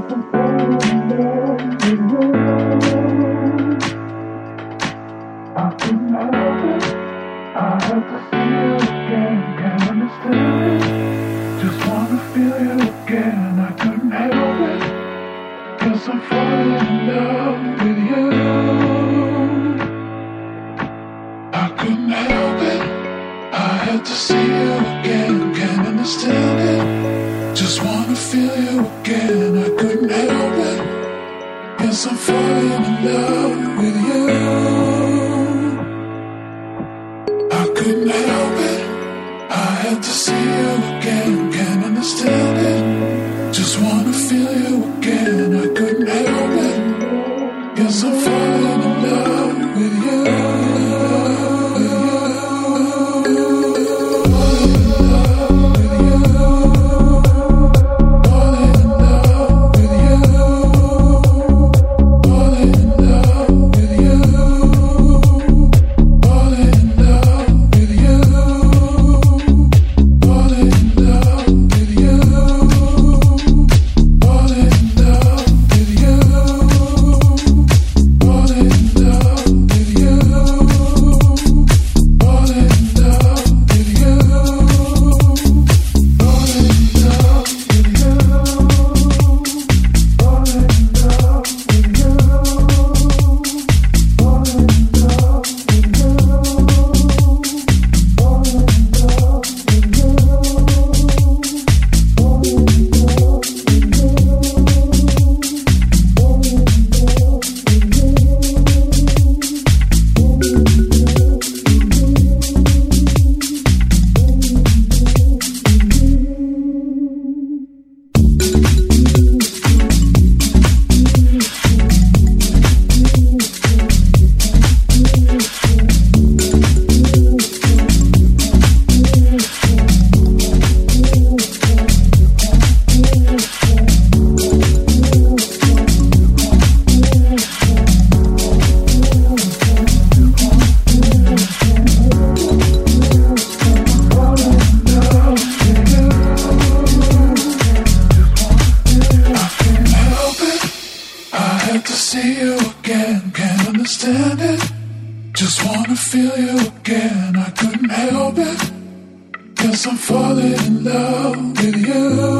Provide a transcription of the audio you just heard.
siento un poco. Couldn't help it. Cause I'm falling in love with can't